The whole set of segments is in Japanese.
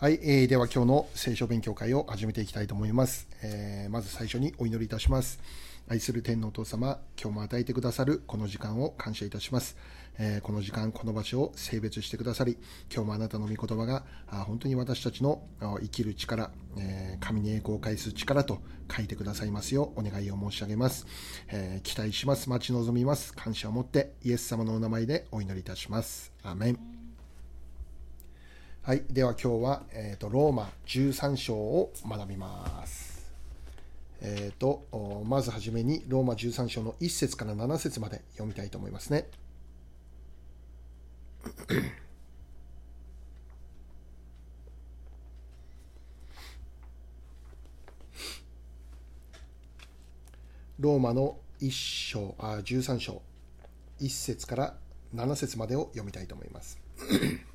はい、えー、では今日の聖書勉強会を始めていきたいと思います。えー、まず最初にお祈りいたします。愛する天のお父様、今日も与えてくださるこの時間を感謝いたします。えー、この時間、この場所を性別してくださり、今日もあなたの御言葉があ本当に私たちの生きる力、えー、神に栄光を返す力と書いてくださいますようお願いを申し上げます。えー、期待します。待ち望みます。感謝を持ってイエス様のお名前でお祈りいたします。アメン。はい、では今日は、えーと、ローマ13章を学びます。えーと、まずはじめにローマ13章の1節から7節まで読みたいと思いますね。ローマの1章あ13章1節から7節までを読みたいと思います。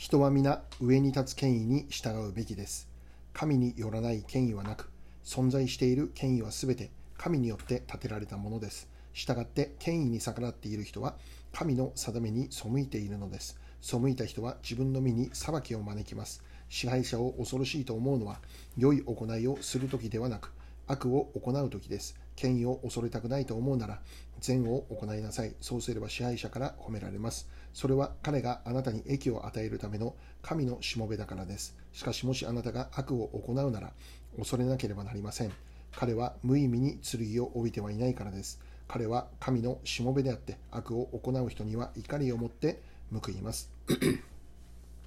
人は皆上に立つ権威に従うべきです。神によらない権威はなく、存在している権威はすべて神によって建てられたものです。したがって権威に逆らっている人は神の定めに背いているのです。背いた人は自分の身に裁きを招きます。支配者を恐ろしいと思うのは良い行いをするときではなく悪を行うときです。権威を恐れたくないと思うなら善を行いなさい。そうすれば支配者から褒められます。それは彼があなたに益を与えるための神のしもべだからです。しかしもしあなたが悪を行うなら恐れなければなりません。彼は無意味に剣を帯びてはいないからです。彼は神のしもべであって悪を行う人には怒りを持って報います。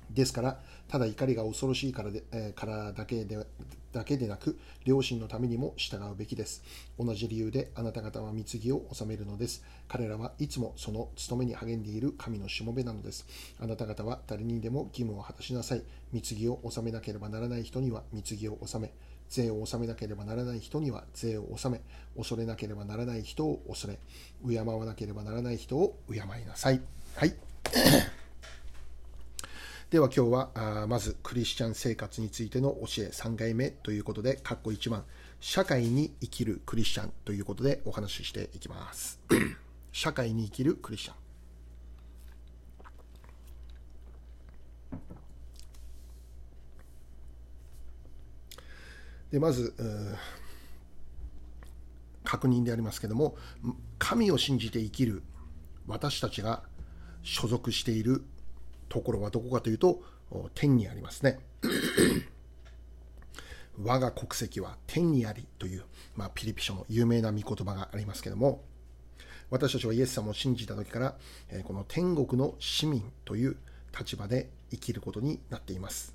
ですから、ただ怒りが恐ろしいからで,、えー、からだけでだけでなく、両親のためにも従うべきです。同じ理由であなた方は貢ぎを納めるのです。彼らはいつもその務めに励んでいる神のしもべなのです。あなた方は誰にでも義務を果たしなさい。貢ぎを納めなければならない人には貢ぎを納め、税を納めなければならない人には税を納め、恐れなければならない人を恐れ、敬わなければならない人を敬いなさい。はい。では今日はあまずクリスチャン生活についての教え3回目ということで、括弧1番、社会に生きるクリスチャンということでお話ししていきます。社会に生きるクリスチャン。でまず、確認でありますけども、神を信じて生きる私たちが所属しているところはどこかというと、天にありますね。我が国籍は天にありという、まあ、ピリピ書の有名な御言葉がありますけども、私たちはイエス様を信じた時から、この天国の市民という立場で生きることになっています。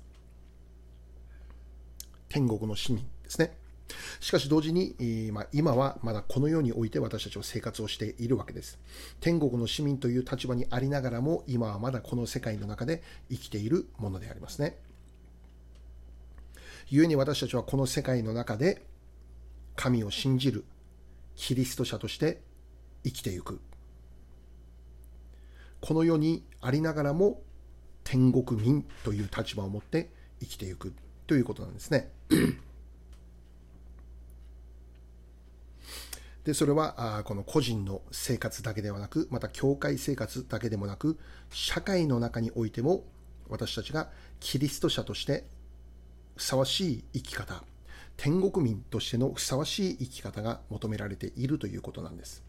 天国の市民ですね。しかし同時に、まあ、今はまだこの世において私たちは生活をしているわけです。天国の市民という立場にありながらも、今はまだこの世界の中で生きているものでありますね。故に私たちはこの世界の中で神を信じるキリスト者として生きていく。この世にありながらも天国民という立場を持って生きていくということなんですね。でそれはこの個人の生活だけではなくまた教会生活だけでもなく社会の中においても私たちがキリスト者としてふさわしい生き方天国民としてのふさわしい生き方が求められているということなんです。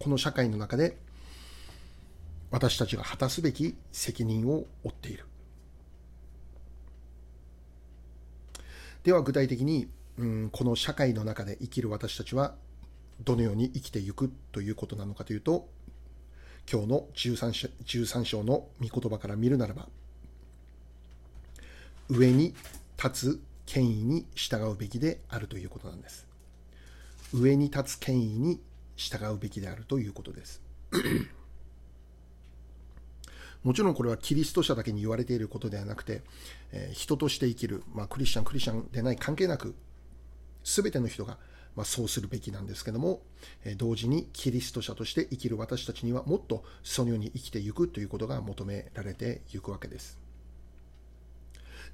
この社会の中で私たちが果たすべき責任を負っている。では具体的に、うん、この社会の中で生きる私たちはどのように生きていくということなのかというと、今日の 13, 章 ,13 章の御言葉から見るならば、上に立つ権威に従うべきであるということなんです。上に立つ権威に従うべきであるということです。もちろんこれはキリスト者だけに言われていることではなくて、えー、人として生きる、まあ、クリスチャン、クリスチャンでない関係なく、すべての人がまあ、そうするべきなんですけども、え同時にキリスト者として生きる私たちにはもっとそのように生きていくということが求められていくわけです。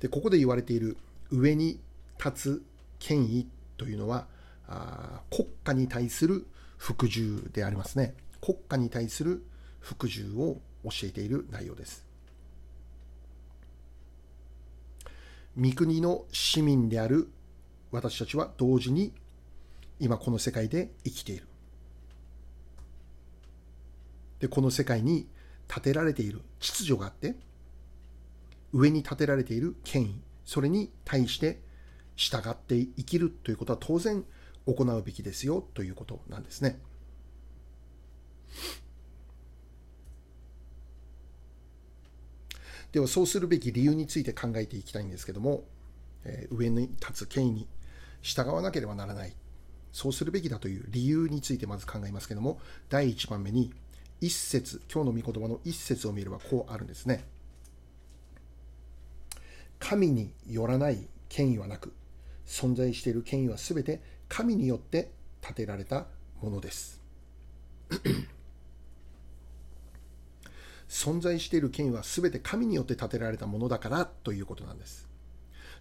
で、ここで言われている上に立つ権威というのは、あ国家に対する服従でありますね。国家に対する服従を教えている内容です。御国の市民である私たちは同時に今この世界で生きている。で、この世界に立てられている秩序があって、上に立てられている権威、それに対して従って生きるということは当然行うべきですよということなんですね。ではそうするべき理由について考えていきたいんですけども、え、上に立つ権威に従わなければならない、そうするべきだという理由についてまず考えますけども、第1番目に、一節、今日の御言葉の一節を見ればこうあるんですね。神によらない権威はなく、存在している権威はすべて神によって建てられたものです。存在している権威はすべて神によって建てられたものだからということなんです。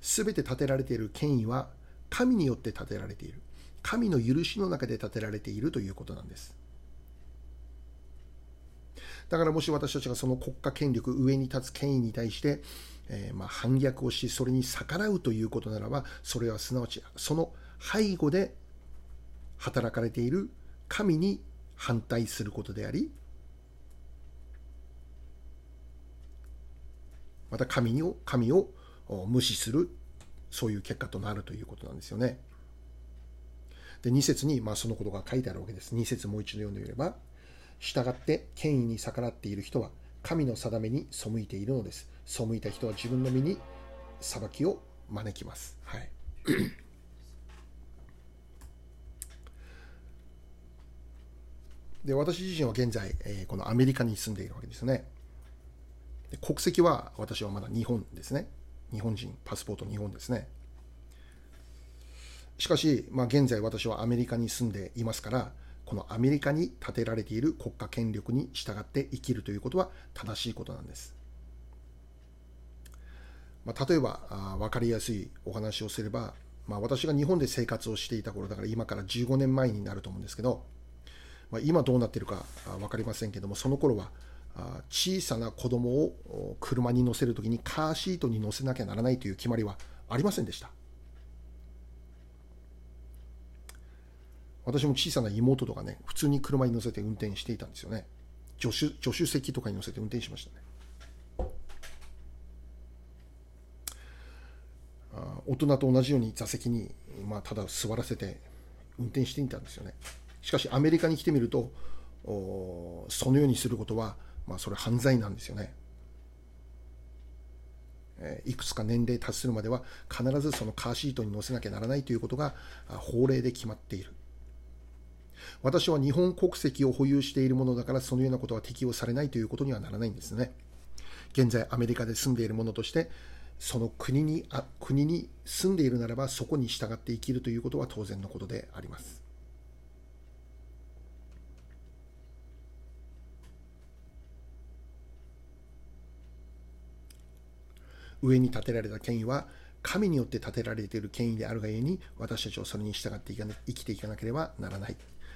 すべて建てられている権威は神によって建てられている。神の許しの中で建てられているということなんです。だからもし私たちがその国家権力、上に立つ権威に対して、えー、まあ反逆をし、それに逆らうということならば、それはすなわちその背後で働かれている神に反対することであり、また神を神を無視するそういう結果となるということなんですよね。で2節にまあそのことが書いてあるわけです。2節もう一度読んでみれば、従って権威に逆らっている人は神の定めに背いているのです。背いた人は自分の身に裁きを招きます。はい。で私自身は現在、えー、このアメリカに住んでいるわけですね。国籍は私はまだ日本ですね。日本人、パスポート日本ですね。しかし、まあ、現在私はアメリカに住んでいますから、このアメリカに建てられている国家権力に従って生きるということは正しいことなんです。まあ、例えばあ、分かりやすいお話をすれば、まあ、私が日本で生活をしていた頃だから今から15年前になると思うんですけど、まあ、今どうなってるか分かりませんけども、その頃は小さな子供を車に乗せるときにカーシートに乗せなきゃならないという決まりはありませんでした。私も小さな妹とかね、普通に車に乗せて運転していたんですよね。助手助手席とかに乗せて運転しましたね。大人と同じように座席に、まあ、ただ座らせて運転していたんですよね。しかしアメリカに来てみると、そのようにすることはまあ、それ犯罪なんですよね。いくつか年齢達するまでは必ずそのカーシートに乗せなきゃならないということが法令で決まっている。私は日本国籍を保有しているものだからそのようなことは適用されないということにはならないんですね。現在アメリカで住んでいるものとしてその国にあ国に住んでいるならばそこに従って生きるということは当然のことであります。上に立てられた権威は神によって立てられている権威であるがゆえに私たちはそれに従って生きていかなければならない。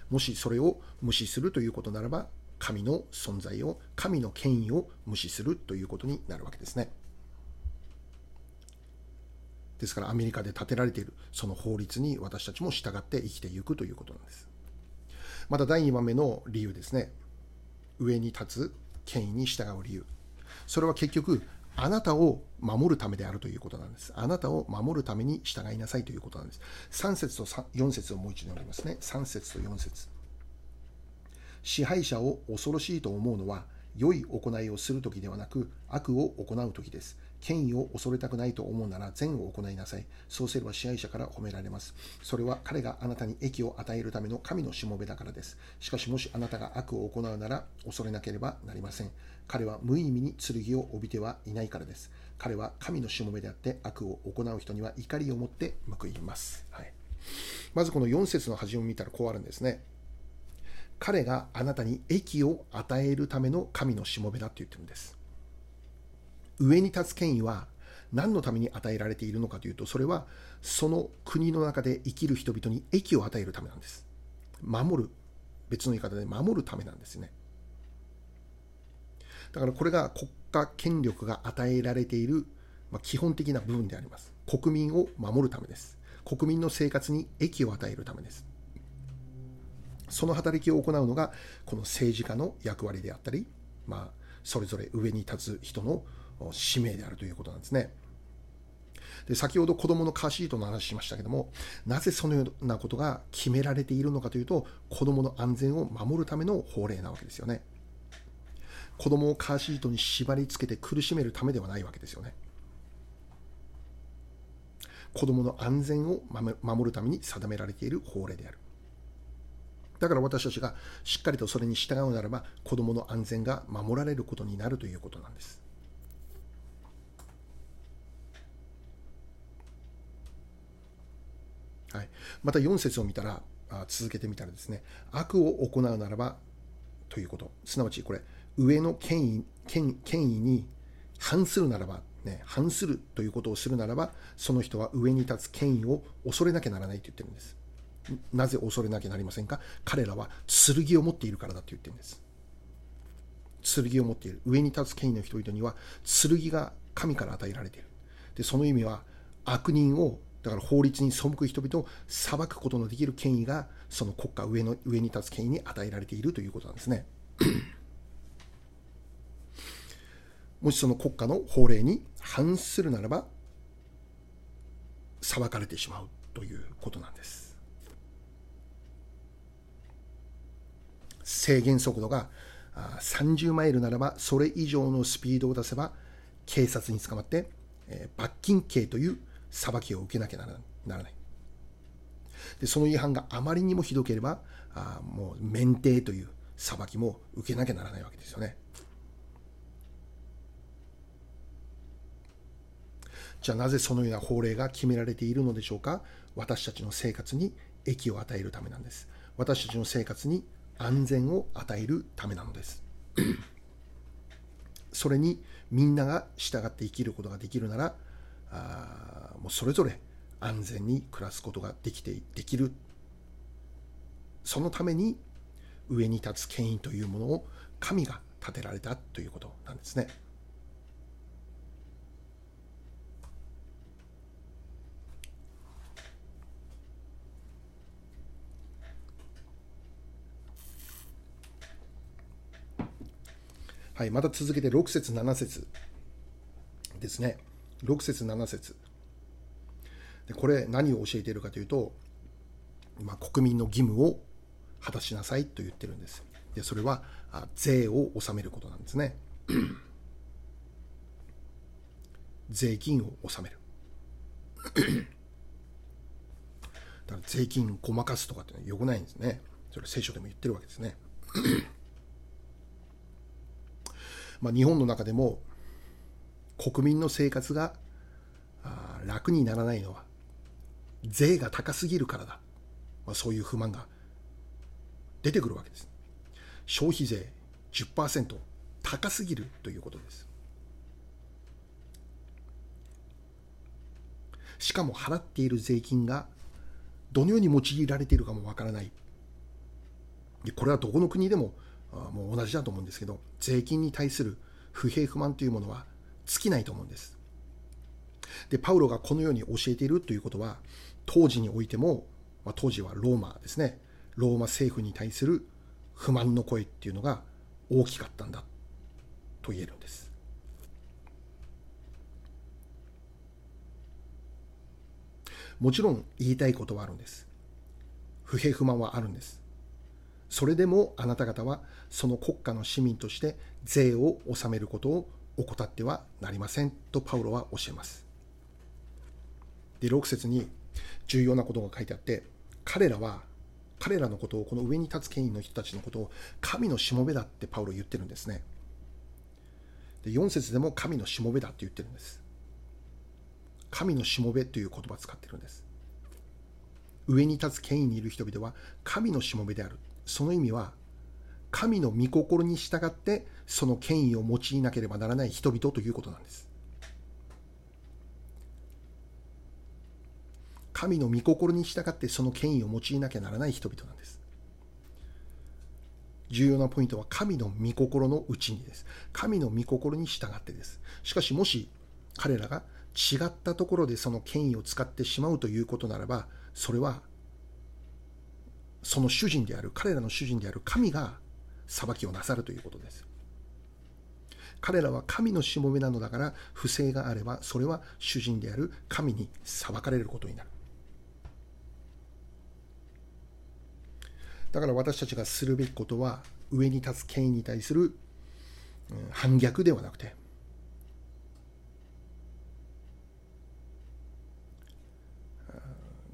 もしそれを無視するということならば神の存在を、神の権威を無視するということになるわけですね。ですからアメリカで立てられているその法律に私たちも従って生きていくということなんです。また第2番目の理由ですね。上に立つ権威に従う理由。それは結局あなたを守るためであるということなんです。あなたを守るために従いなさいということなんです。3節と4節をもう一度読みますね。3節と4節支配者を恐ろしいと思うのは、良い行いをするときではなく、悪を行うときです。権威を恐れたくないと思うなら善を行いなさい。そうすれば支配者から褒められます。それは彼があなたに益を与えるための神のしもべだからです。しかしもしあなたが悪を行うなら恐れなければなりません。彼は無意味に剣を帯びてはいないからです。彼は神のしもべであって悪を行う人には怒りを持って報います。はい、まずこの4節の始めを見たらこうあるんですね。彼があなたに益を与えるための神のしもべだと言ってるんです。上に立つ権威は何のために与えられているのかというと、それはその国の中で生きる人々に益を与えるためなんです。守る、別の言い方で守るためなんですね。だからこれが国家権力が与えられているまあ、基本的な部分であります。国民を守るためです。国民の生活に益を与えるためです。その働きを行うのが、この政治家の役割であったり、まあ、それぞれ上に立つ人の使命であるということなんですね。で先ほど子供のカーシートの話しましたけども、なぜそのようなことが決められているのかというと、子供の安全を守るための法令なわけですよね。子供をカーシートに縛り付けて苦しめるためではないわけですよね。子供の安全を守るために定められている法令である。だから私たちがしっかりとそれに従うならば、子供の安全が守られることになるということなんです。はい、また4節を見たら、あ続けてみたらですね、悪を行うならばということ、すなわちこれ、上の権威権権威に反するならば、ね、反するということをするならば、その人は上に立つ権威を恐れなきゃならないと言ってるんです。なぜ恐れなきゃなりませんか？彼らは剣を持っているからだと言ってるんです。剣を持っている。上に立つ権威の人々には剣が神から与えられている。で、その意味は悪人を、だから法律に背く人々を裁くことのできる権威が、その国家上の上に立つ権威に与えられているということなんですね。もしその国家の法令に反するならば、裁かれてしまうということなんです。制限速度が30マイルならば、それ以上のスピードを出せば、警察に捕まって、え罰金刑という裁きを受けなきゃならない。でその違反があまりにもひどければ、あもう免停という裁きも受けなきゃならないわけですよね。じゃあなぜそのような法令が決められているのでしょうか？私たちの生活に益を与えるためなんです。私たちの生活に安全を与えるためなのです。それにみんなが従って生きることができるなら、あもうそれぞれ安全に暮らすことができてできる。そのために上に立つ権威というものを神が立てられたということなんですね。はい、また続けて6節7節ですね。6節7節でこれ何を教えているかというと、まあ、国民の義務を果たしなさいと言ってるんです。でそれは税を納めることなんですね。税金を納める。だから税金をごまかすとかってよくないんですね。それ聖書でも言ってるわけですね。まあ、日本の中でも国民の生活が楽にならないのは税が高すぎるからだ、まあ、そういう不満が出てくるわけです。消費税10%高すぎるということです。しかも払っている税金がどのように用いられているかもわからない。これはどこの国でももう同じだと思うんですけど、税金に対する不平不満というものは尽きないと思うんです。で、パウロがこのように教えているということは、当時においても、まあ、当時はローマですね、ローマ政府に対する不満の声っていうのが大きかったんだと言えるんです。もちろん言いたいことはあるんです。不平不満はあるんです。それでもあなた方はその国家の市民として税を納めることを怠ってはなりませんとパウロは教えます。で、6節に重要なことが書いてあって、彼らは彼らのことをこの上に立つ権威の人たちのことを神のしもべだってパウロ言ってるんですね。で4節でも神のしもべだって言ってるんです。神のしもべという言葉を使ってるんです。上に立つ権威にいる人々は神のしもべである。その意味は、神の御心に従ってその権威を用いなければならない人々ということなんです。神の御心に従ってその権威を用いなきゃならない人々なんです。重要なポイントは神の御心のうちにです。神の御心に従ってです。しかしもし彼らが違ったところでその権威を使ってしまうということならばそれはその主人である彼らの主人である神が裁きをなさるということです彼らは神のしもべなのだから不正があればそれは主人である神に裁かれることになるだから私たちがするべきことは上に立つ権威に対する反逆ではなくて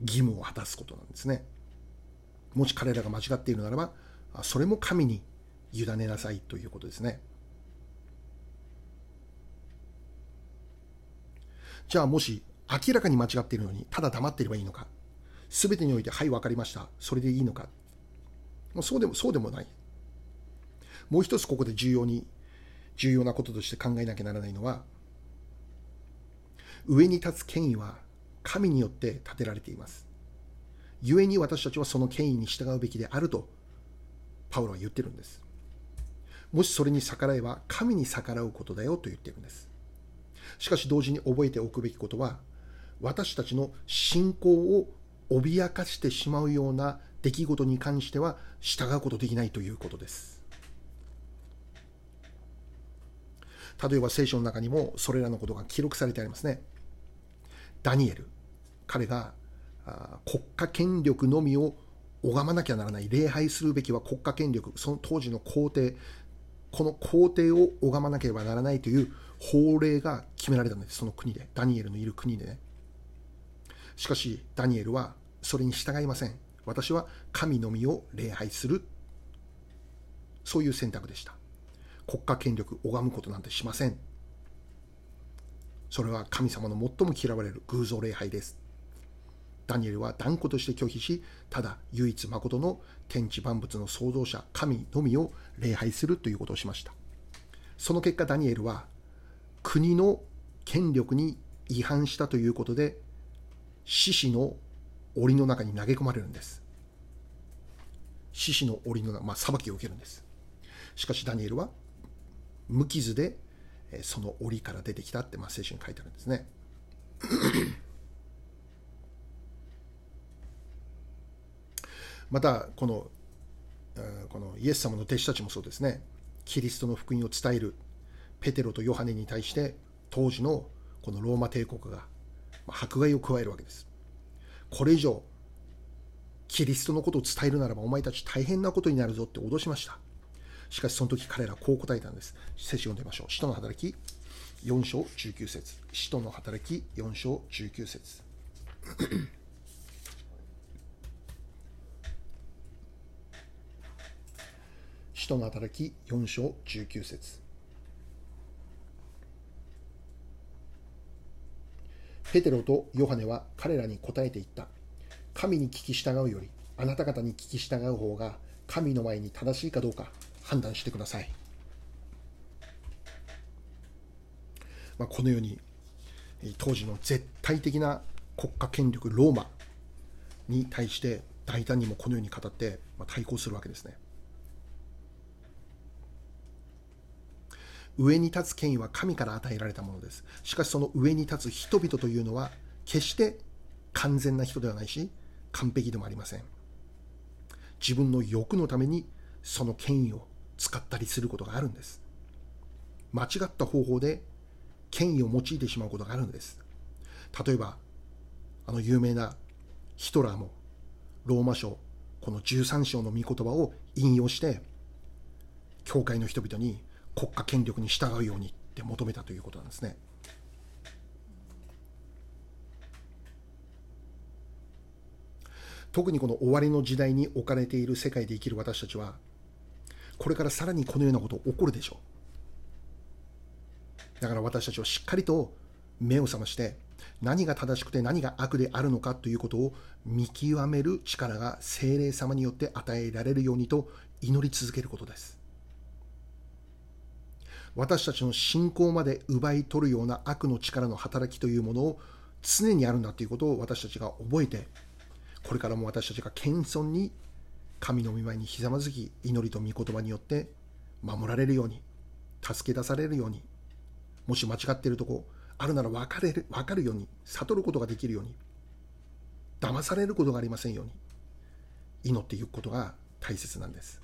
義務を果たすことなんですね。もし彼らが間違っているならば、それも神に委ねなさいということですね。じゃあもし明らかに間違っているのにただ黙っていればいいのか、すべてにおいて、はい、分かりました、それでいいのか、もうそうでもそうでもない。もう一つここで重要に、重要なこととして考えなきゃならないのは、上に立つ権威は神によって建てられています。故に私たちはその権威に従うべきであると、パウロは言ってるんです。もしそれに逆らえば、神に逆らうことだよと言っているんです。しかし同時に覚えておくべきことは、私たちの信仰を脅かしてしまうような出来事に関しては従うことできないということです。例えば聖書の中にもそれらのことが記録されてありますね。ダニエル、彼が国家権力のみを拝まなきゃならない、礼拝するべきは国家権力、その当時の皇帝、この皇帝を拝まなければならないという法令が決められたんです、その国で、ダニエルのいる国でね。しかし、ダニエルはそれに従いません。私は神のみを礼拝する。そういう選択でした。国家権力拝むことなんてしません。それは神様の最も嫌われる偶像礼拝です。ダニエルは断固として拒否し、ただ唯一誠の天地万物の創造者、神のみを礼拝するということをしました。その結果、ダニエルは国の権力に違反したということで、獅子の檻の中に投げ込まれるんです。獅子の檻の中、まあ、裁きを受けるんです。しかし、ダニエルは無傷でその檻から出てきたって、まあ、聖書に書いてあるんですね。またこのこのイエス様の弟子たちもそうですね。キリストの福音を伝える。ペテロとヨハネに対して当時のこのローマ帝国が迫害を加えるわけです。これ以上キリストのことを伝えるならばお前たち大変なことになるぞって脅しました。しかしその時彼らはこう答えたんです。聖書読んでみましょう。使徒の働き4章19節。使徒の働き4章19節。使徒の働き4章19節ペテロとヨハネは彼らに答えていった。神に聞き従うより、あなた方に聞き従う方が神の前に正しいかどうか判断してください。まあ、このように当時の絶対的な国家権力ローマに対して大胆にもこのように語って対抗するわけですね。上に立つ権威は神から与えられたものです。しかしその上に立つ人々というのは決して完全な人ではないし完璧でもありません。自分の欲のためにその権威を使ったりすることがあるんです。間違った方法で権威を用いてしまうことがあるんです。例えば、あの有名なヒトラーもローマ書、この13章の御言葉を引用して、教会の人々に国家権力に従うようにって求めたということなんですね。特にこの終わりの時代に置かれている世界で生きる私たちはこれからさらにこのようなこと起こるでしょう。だから私たちはしっかりと目を覚まして何が正しくて何が悪であるのかということを見極める力が精霊様によって与えられるようにと祈り続けることです。私たちの信仰まで奪い取るような悪の力の働きというものを常にあるんだということを私たちが覚えてこれからも私たちが謙遜に神の御前にひざまずき祈りと御言葉によって守られるように助け出されるようにもし間違っているとこあるなら分かれる分かるように悟ることができるように騙されることがありませんように祈っていくことが大切なんです。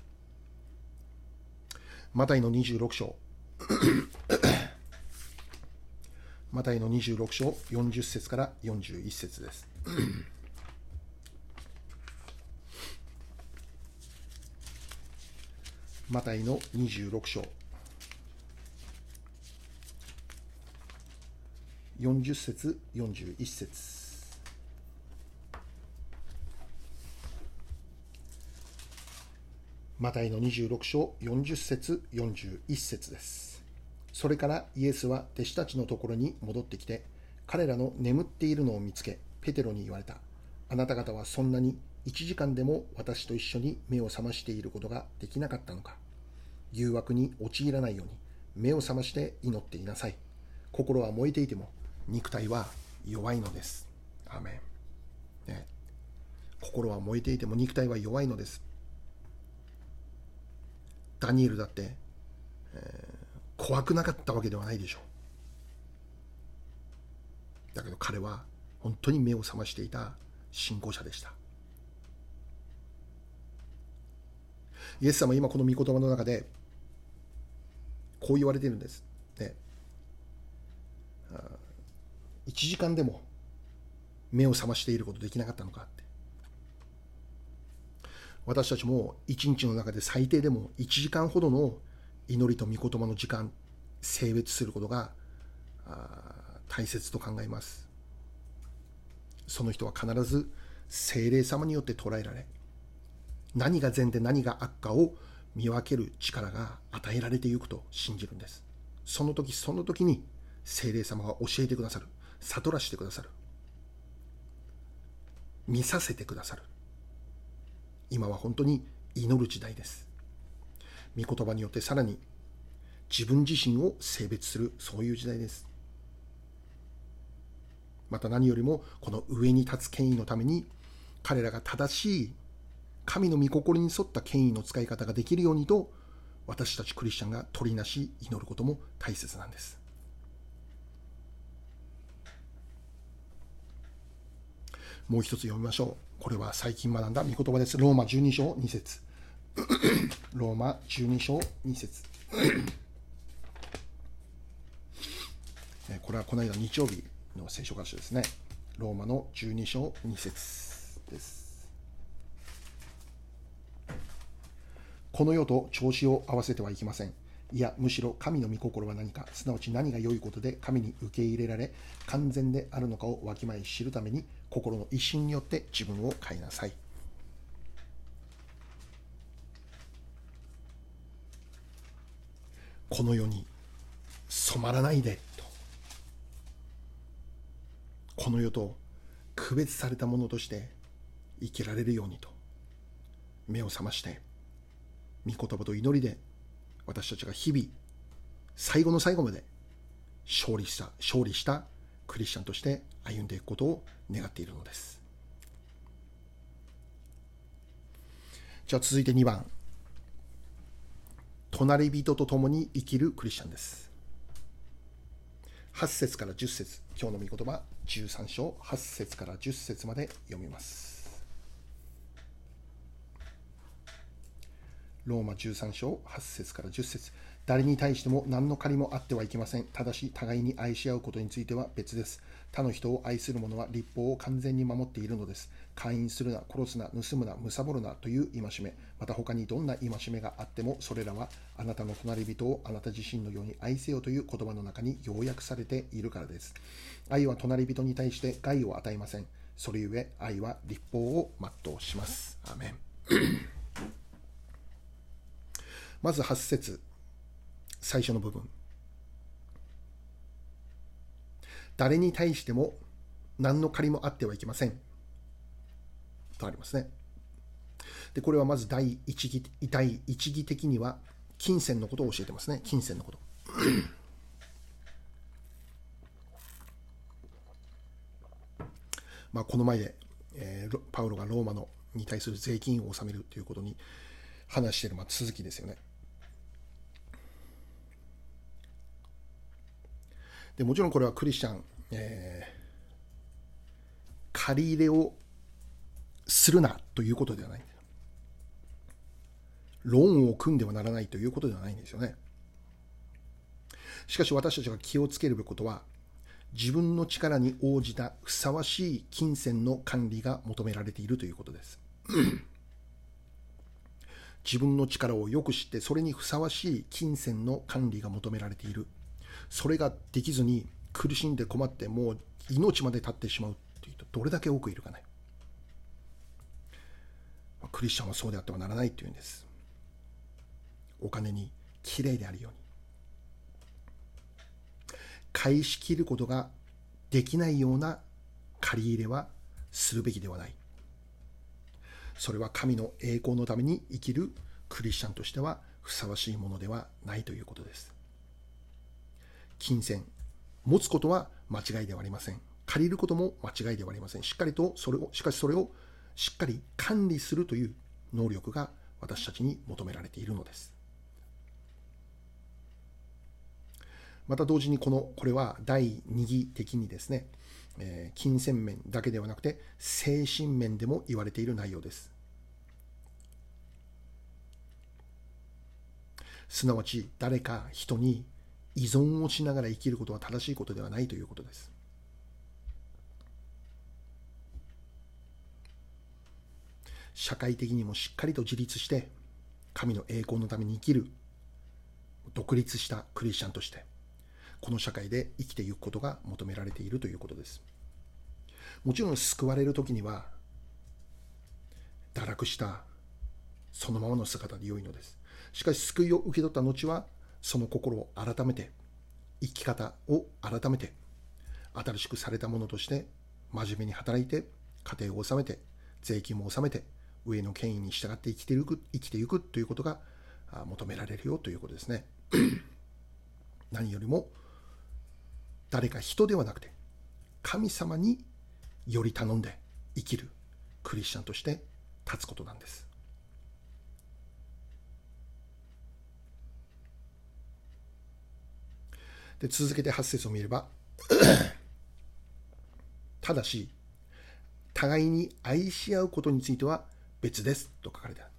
マタイの26章。マタイの26章40節から41節です マタイの26章40節41節マタイの26章40節41節です。それからイエスは弟子たちのところに戻ってきて、彼らの眠っているのを見つけ、ペテロに言われた。あなた方はそんなに1時間でも私と一緒に目を覚ましていることができなかったのか。誘惑に陥らないように目を覚まして祈っていなさい。心は燃えていても肉体は弱いのです。アメン。ね、心は燃えていても肉体は弱いのです。ダニエルだって、怖くなかったわけではないでしょう。だけど彼は本当に目を覚ましていた信仰者でした。イエス様は今この御言葉の中でこう言われているんです。ね、1時間でも目を覚ましていることできなかったのかって。私たちも一日の中で最低でも1時間ほどの祈りと御言葉の時間、性別することが大切と考えます。その人は必ず精霊様によって捉えられ、何が善で何が悪かを見分ける力が与えられていくと信じるんです。その時その時に精霊様が教えてくださる。悟らせてくださる。見させてくださる。今は本当に祈る時代です。御言葉によってさらに自分自身を性別するそういう時代です。また何よりもこの上に立つ権威のために彼らが正しい神の御心に沿った権威の使い方ができるようにと私たちクリスチャンが取りなし祈ることも大切なんです。もう一つ読みましょう。これは最近学んだ御言葉です。ローマ12章2節ローマ12章2節 これはこの間日曜日の聖書箇所ですね。ローマの12章2節です。この世と調子を合わせてはいけません。いや、むしろ神の御心は何か、すなわち何が良いことで神に受け入れられ、完全であるのかをわきまえ知るために、心の一心によって自分を変えなさい。この世に染まらないでと。この世と区別されたものとして生きられるようにと。目を覚まして、御言葉と祈りで私たちが日々、最後の最後まで勝利した、勝利したクリスチャンとして歩んでいくことを願っているのです。じゃあ続いて2番。隣人と共に生きるクリスチャンです。8節から10節今日の御言葉13章8節から10節まで読みます。ローマ13章8節から10節誰に対しても何の借りもあってはいけません。ただし、互いに愛し合うことについては別です。他の人を愛する者は立法を完全に守っているのです。会員するな、殺すな、盗むな、貪るなという戒め、また他にどんな戒めがあっても、それらはあなたの隣人をあなた自身のように愛せよという言葉の中に要約されているからです。愛は隣人に対して害を与えません。それゆえ、愛は立法を全うします。アメン まず8節最初の部分。誰に対しても何の借りもあってはいけません。とありますね。で、これはまず第一義第一義的には金銭のことを教えてますね。金銭のこと。まあこの前で、えー、パウロがローマのに対する税金を納めるということに話している、まあ、続きですよね。でもちろんこれはクリスチャン、えー、借り入れをするなということではない。ローンを組んではならないということではないんですよね。しかし私たちが気をつけるべきことは、自分の力に応じたふさわしい金銭の管理が求められているということです。自分の力をよく知って、それにふさわしい金銭の管理が求められている。それができずに苦しんで困って、もう命まで絶ってしまうというと、どれだけ多くいるかね。クリスチャンはそうであってはならないというんです。お金にきれいであるように。返し切ることができないような借り入れはするべきではない。それは神の栄光のために生きるクリスチャンとしてはふさわしいものではないということです。金銭、持つことは間違いではありません。借りることも間違いではありません。しっかりとそれを、しかしそれをしっかり管理するという能力が私たちに求められているのです。また同時にこの、これは第二義的にですね、えー、金銭面だけではなくて、精神面でも言われている内容です。すなわち、誰か人に依存をしながら生きることは正しいことではないということです。社会的にもしっかりと自立して、神の栄光のために生きる、独立したクリスチャンとして、この社会で生きていくことが求められているということです。もちろん救われる時には、堕落したそのままの姿で良いのです。しかし救いを受け取った後は、その心を改めて、生き方を改めて、新しくされたものとして真面目に働いて、家庭を治めて、税金も納めて、上の権威に従って生きていく生きていくということが求められるよということですね。何よりも誰か人ではなくて神様により頼んで生きるクリスチャンとして立つことなんです。で続けて8節を見れば ただし互いに愛し合うことについては別ですと書かれてある。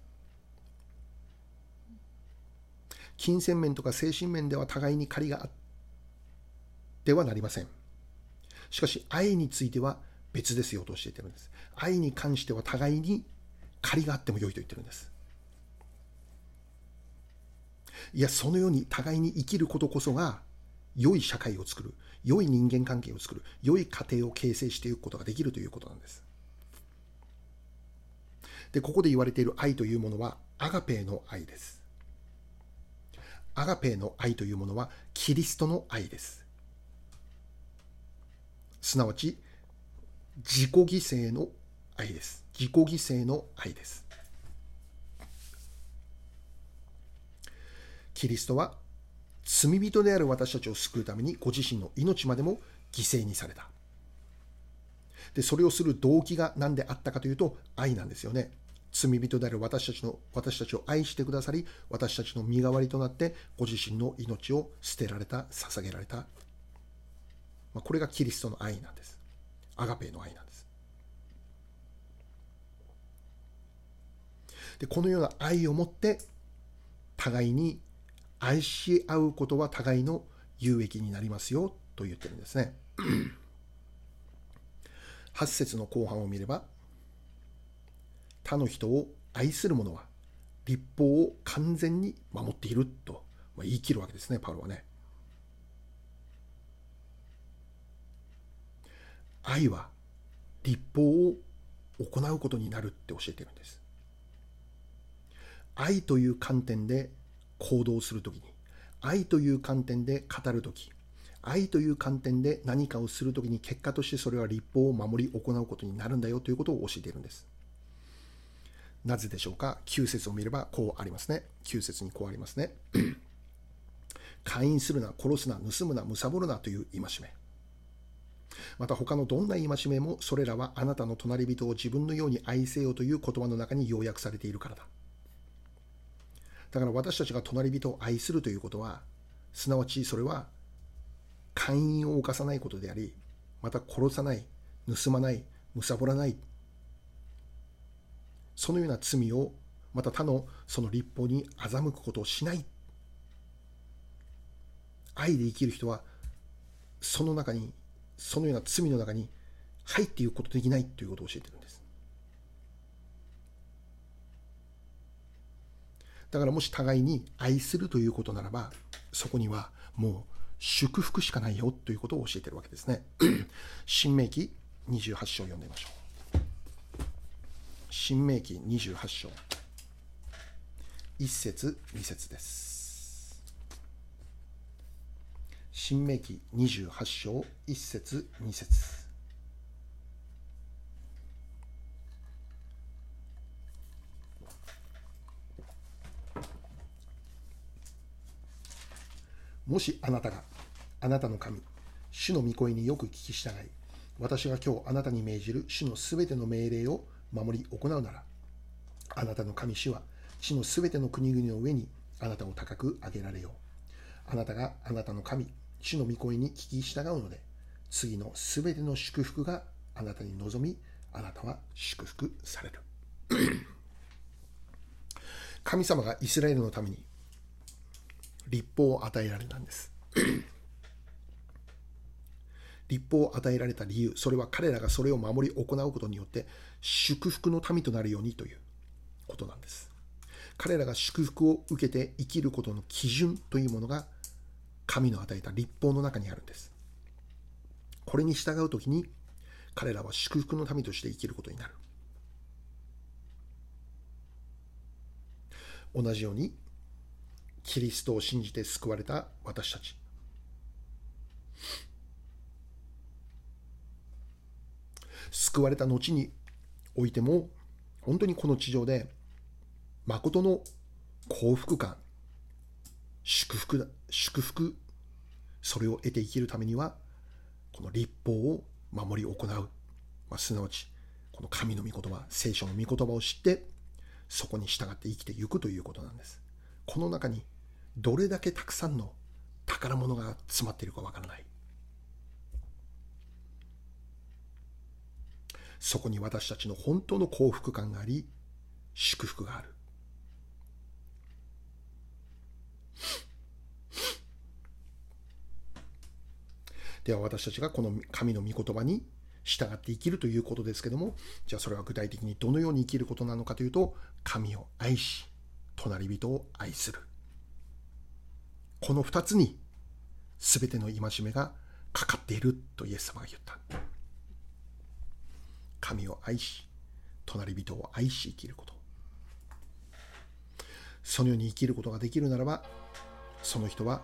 金銭面とか精神面では互いに借りがあってはなりません。しかし愛については別ですよと教えてるんです。愛に関しては互いに借りがあっても良いと言ってるんです。いやそのように互いに生きることこそが良い社会を作る良い人間関係を作る良い家庭を形成していくことができるということなんですで、ここで言われている愛というものは、アガペーの愛です。アガペーの愛というものは、キリストの愛です。すなわち、自己犠牲の愛です。自己犠牲の愛です。キリストは罪人である私たちを救うためにご自身の命までも犠牲にされた。で、それをする動機が何であったかというと愛なんですよね。罪人である私たちの、私たちを愛してくださり、私たちの身代わりとなって、ご自身の命を捨てられた、捧げられた。まあ、これがキリストの愛なんです。アガペの愛なんです。で、このような愛を持って、互いに愛し合うことは互いの有益になりますよと言ってるんですね。8節の後半を見れば、他の人を愛する者は立法を完全に守っていると言い切るわけですね、パウロはね。愛は立法を行うことになるって教えてるんです。愛という観点で行動するときに、愛という観点で語るとき、愛という観点で何かをするときに結果としてそれは立法を守り行うことになるんだよということを教えているんです。なぜでしょうか ?9 節を見ればこうありますね。9節にこうありますね。会員するな、殺すな、盗むな、貪るなという戒め。また他のどんな戒めもそれらはあなたの隣人を自分のように愛せよという言葉の中に要約されているからだ。だから私たちが隣人を愛するということは、すなわちそれは姦淫を犯さないことであり、また殺さない、盗まない、貪らない、そのような罪を、また他のその立法に欺くことをしない。愛で生きる人は、その中に、そのような罪の中に入っていくことできないということを教えてるんです。だからもし互いに愛するということならば、そこにはもう祝福しかないよということを教えてるわけですね。新明記28章読んでみましょう。新明記28章。1節2節です。新明記28章1節2節もしあなたが、あなたの神、主の御声によく聞き従い、私が今日あなたに命じる主のすべての命令を守り行うなら、あなたの神主は地のすべての国々の上にあなたを高く上げられよう。あなたがあなたの神、主の御声に聞き従うので、次のすべての祝福があなたに望み、あなたは祝福される。神様がイスラエルのために立法を与えられたんです。立法を与えられた理由、それは彼らがそれを守り行うことによって祝福の民となるようにということなんです。彼らが祝福を受けて生きることの基準というものが神の与えた立法の中にあるんです。これに従うときに彼らは祝福の民として生きることになる。同じようにキリストを信じて救われた私たち。救われた後においても、本当にこの地上で、誠の幸福感、祝福だ、祝福、それを得て生きるためには、この立法を守り行う。まあ、すなわち、この神の御言葉、聖書の御言葉を知って、そこに従って生きていくということなんです。この中にどれだけたくさんの宝物が詰まっているかわからない。そこに私たちの本当の幸福感があり、祝福がある。では私たちがこの神の御言葉に従って生きるということですけども、じゃあそれは具体的にどのように生きることなのかというと、神を愛し、隣人を愛する。この二つに全ての戒めがかかっているとイエス様が言った。神を愛し、隣人を愛し生きること。そのように生きることができるならば、その人は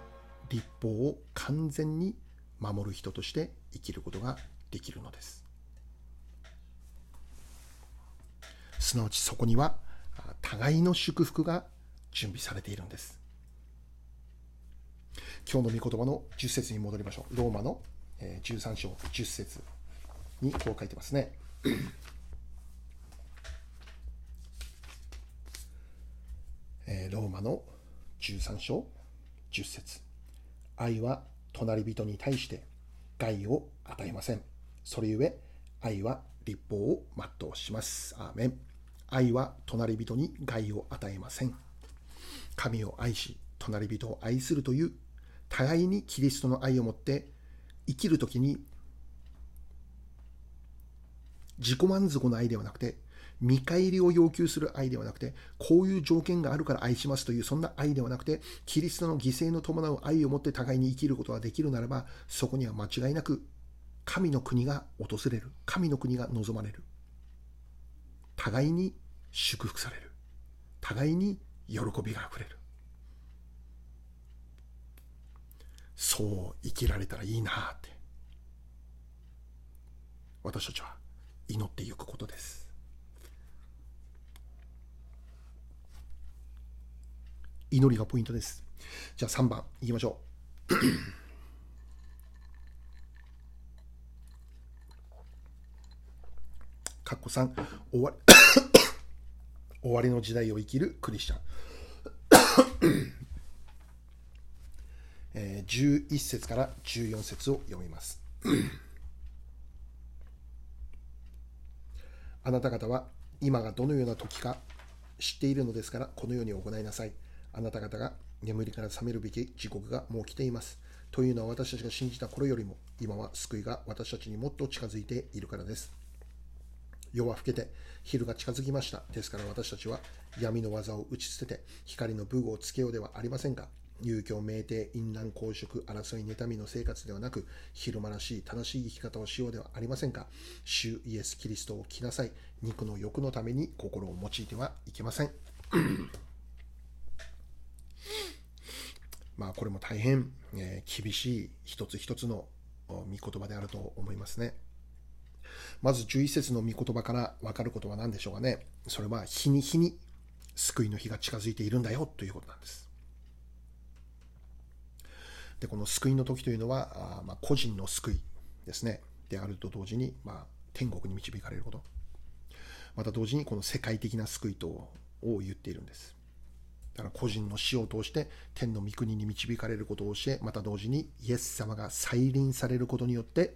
立法を完全に守る人として生きることができるのです。すなわちそこには互いの祝福が準備されているんです。今日の御言葉の10節に戻りましょう。ローマの13章10節にこう書いてますね。えローマの13章10節愛は隣人に対して害を与えません。それゆえ、愛は立法を全うします。アーメン。愛は隣人に害を与えません。神を愛し、隣人を愛するという互いにキリストの愛を持って生きるときに自己満足の愛ではなくて見返りを要求する愛ではなくてこういう条件があるから愛しますというそんな愛ではなくてキリストの犠牲の伴う愛を持って互いに生きることができるならばそこには間違いなく神の国が訪れる神の国が望まれる。互いに祝福される。互いに喜びがあふれる。そう生きられたらいいなって。私たちは祈っていくことです。祈りがポイントです。じゃあ3番いきましょう。かっこ3終わ 終わりの時代を生きるクリスチャン。11節から14節を読みます。あなた方は今がどのような時か知っているのですから、このように行いなさい。あなた方が眠りから覚めるべき時刻がもう来ています。というのは私たちが信じた頃よりも、今は救いが私たちにもっと近づいているからです。夜は更けて、昼が近づきました。ですから私たちは闇の技を打ち捨てて、光の武具をつけようではありませんか。遊興、酩酊、淫乱、公職、争い、妬みの生活ではなく、昼間らしい正しい生き方をしようではありませんか。主イエス・キリストを着なさい。肉の欲のために心を用いてはいけません。まあ、これも大変、えー、厳しい一つ一つの御言葉であると思いますね。まず11節の御言葉から分かることは何でしょうかね。それは日に日に救いの日が近づいているんだよということなんです。で、この救いの時というのは、あまあ、個人の救いですね。であると同時に、まあ、天国に導かれること。また同時にこの世界的な救いとを言っているんです。だから個人の死を通して天の御国に導かれることを教え、また同時にイエス様が再臨されることによって、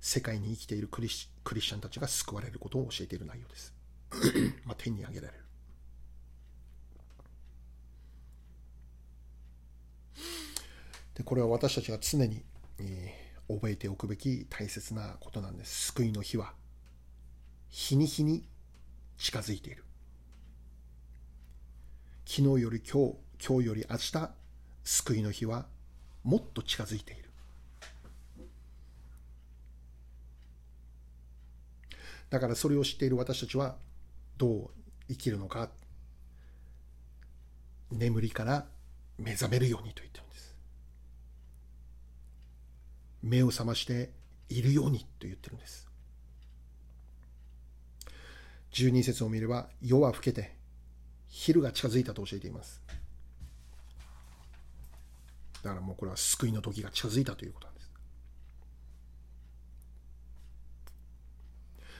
世界に生きているクリスチャンたちが救われることを教えている内容です。まあ、天に上げられる。でこれは私たちが常に、えー、覚えておくべき大切なことなんです。救いの日は日に日に近づいている。昨日より今日、今日より明日、救いの日はもっと近づいている。だからそれを知っている私たちはどう生きるのか。眠りから目覚めるようにと言ってるんです。目を覚ましているようにと言ってるんです。12節を見れば夜は更けて昼が近づいたと教えています。だからもうこれは救いの時が近づいたということなんです。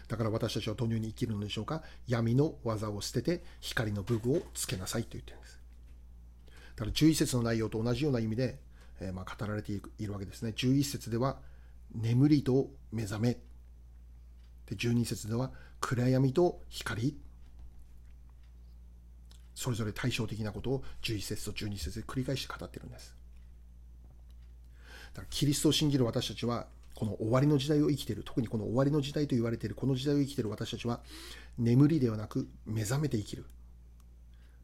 だから私たちはどのように生きるのでしょうか？闇の技を捨てて光の武具をつけなさいと言ってるんです。だから11節の内容と同じような意味で、えー、まあ語られているわけですね。11節では眠りと目覚め。で12節では暗闇と光それぞれ対照的なことを11節と12節で繰り返して語ってるんです。だからキリストを信じる私たちは、この終わりの時代を生きている、特にこの終わりの時代と言われているこの時代を生きている私たちは、眠りではなく目覚めて生きる。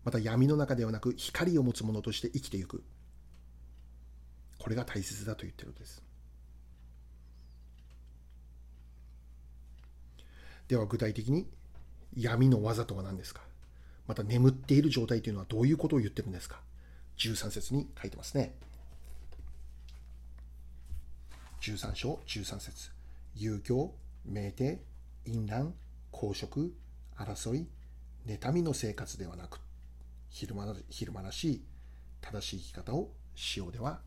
また闇の中ではなく光を持つ者として生きていく。これが大切だと言ってるのです。では具体的に闇の技とは何ですか？また眠っている状態というのはどういうことを言ってるんですか ?13 節に書いてますね。13章13節遊興、酩酊、淫乱、公職、争い、妬みの生活ではなく、昼間昼間らしい正しい生き方をしようでは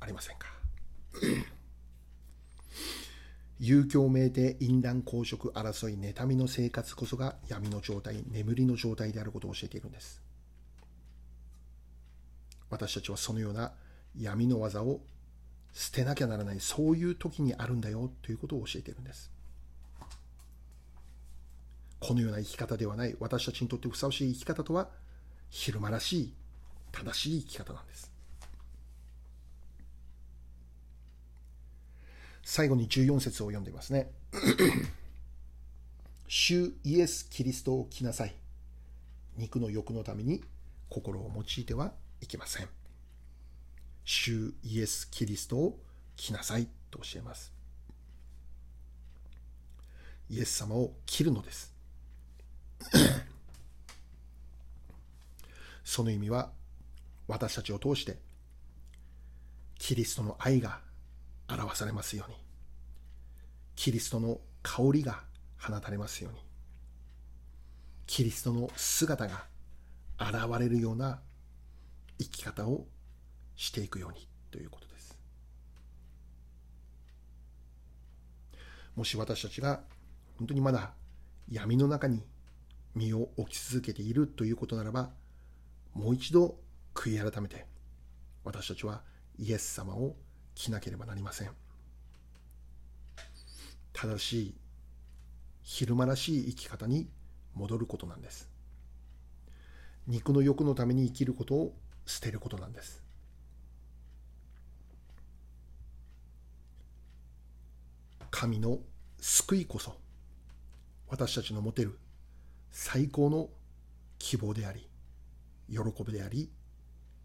ありませんか？遊興名で淫乱公職争い妬みの生活こそが闇の状態眠りの状態であることを教えているんです。私たちはそのような闇の技を捨てなきゃならないそういう時にあるんだよということを教えているんです。このような生き方ではない私たちにとってふさわしい生き方とは昼間らしい正しい生き方なんです。最後に14節を読んでますね。主イエス・キリストを着なさい。肉の欲のために心を用いてはいけません。主イエス・キリストを着なさいと教えます。イエス様を切るのです。その意味は私たちを通してキリストの愛が表されますように。キリストの香りが放たれますように。キリストの姿が現れるような生き方をしていくようにということです。もし私たちが本当にまだ闇の中に身を置き続けているということならばもう一度悔い改めて私たちはイエス様を着なければなりません。正しい昼間らしい生き方に戻ることなんです。肉の欲のために生きることを捨てることなんです。神の救いこそ私たちの持てる最高の希望であり喜びであり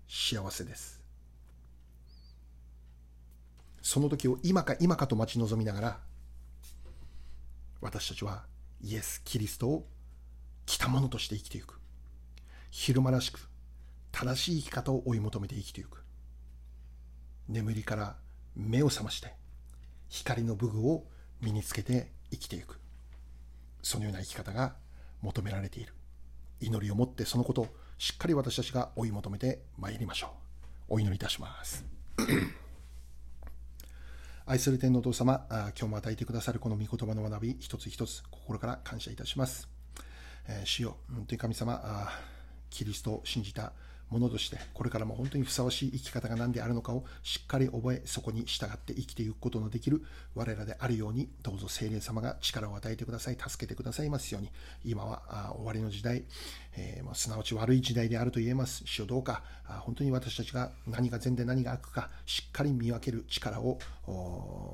幸せです。その時を今か今かと待ち望みながら私たちはイエス・キリストを来たものとして生きていく。昼間らしく正しい生き方を追い求めて生きていく。眠りから目を覚まして光の武具を身につけて生きていく。そのような生き方が求められている。祈りを持ってそのことをしっかり私たちが追い求めてまいりましょう。お祈りいたします。愛する天皇お父様今日も与えてくださるこの御言葉の学び一つ一つ心から感謝いたします、えー、主よ本当に神様キリストを信じたものとして、これからも本当にふさわしい生き方が何であるのかをしっかり覚え、そこに従って生きていくことのできる我らであるように、どうぞ聖霊様が力を与えてください、助けてくださいますように、今は終わりの時代、えー、まあ、すなわち悪い時代であると言えます。主よどうか、本当に私たちが何が善で何が悪か、しっかり見分ける力を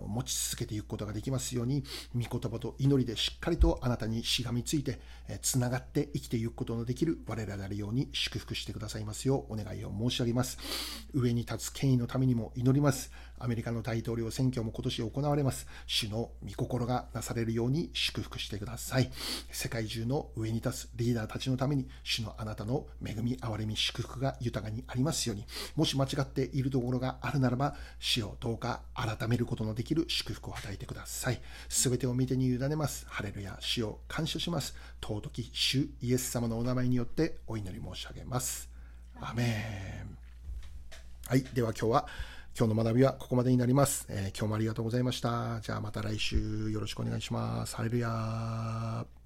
持ち続けていくことができますように、御言葉と祈りでしっかりとあなたにしがみついて、つながって生きていくことのできる我らであるように祝福してくださいますようお願いを申し上げます。上に立つ権威のためにも祈ります。アメリカの大統領選挙も今年行われます。主の御心がなされるように祝福してください。世界中の上に立つリーダーたちのために、主のあなたの恵み、憐れみ、祝福が豊かにありますように、もし間違っているところがあるならば、主をどうか改めることのできる祝福を与えてください。すべてを見てに委ねます。ハレルヤ、主を感謝します。尊き主イエス様のお名前によってお祈り申し上げます。アメン。はい。では今日は、今日の学びはここまでになります。えー、今日もありがとうございました。じゃあまた来週よろしくお願いします。ハレルヤー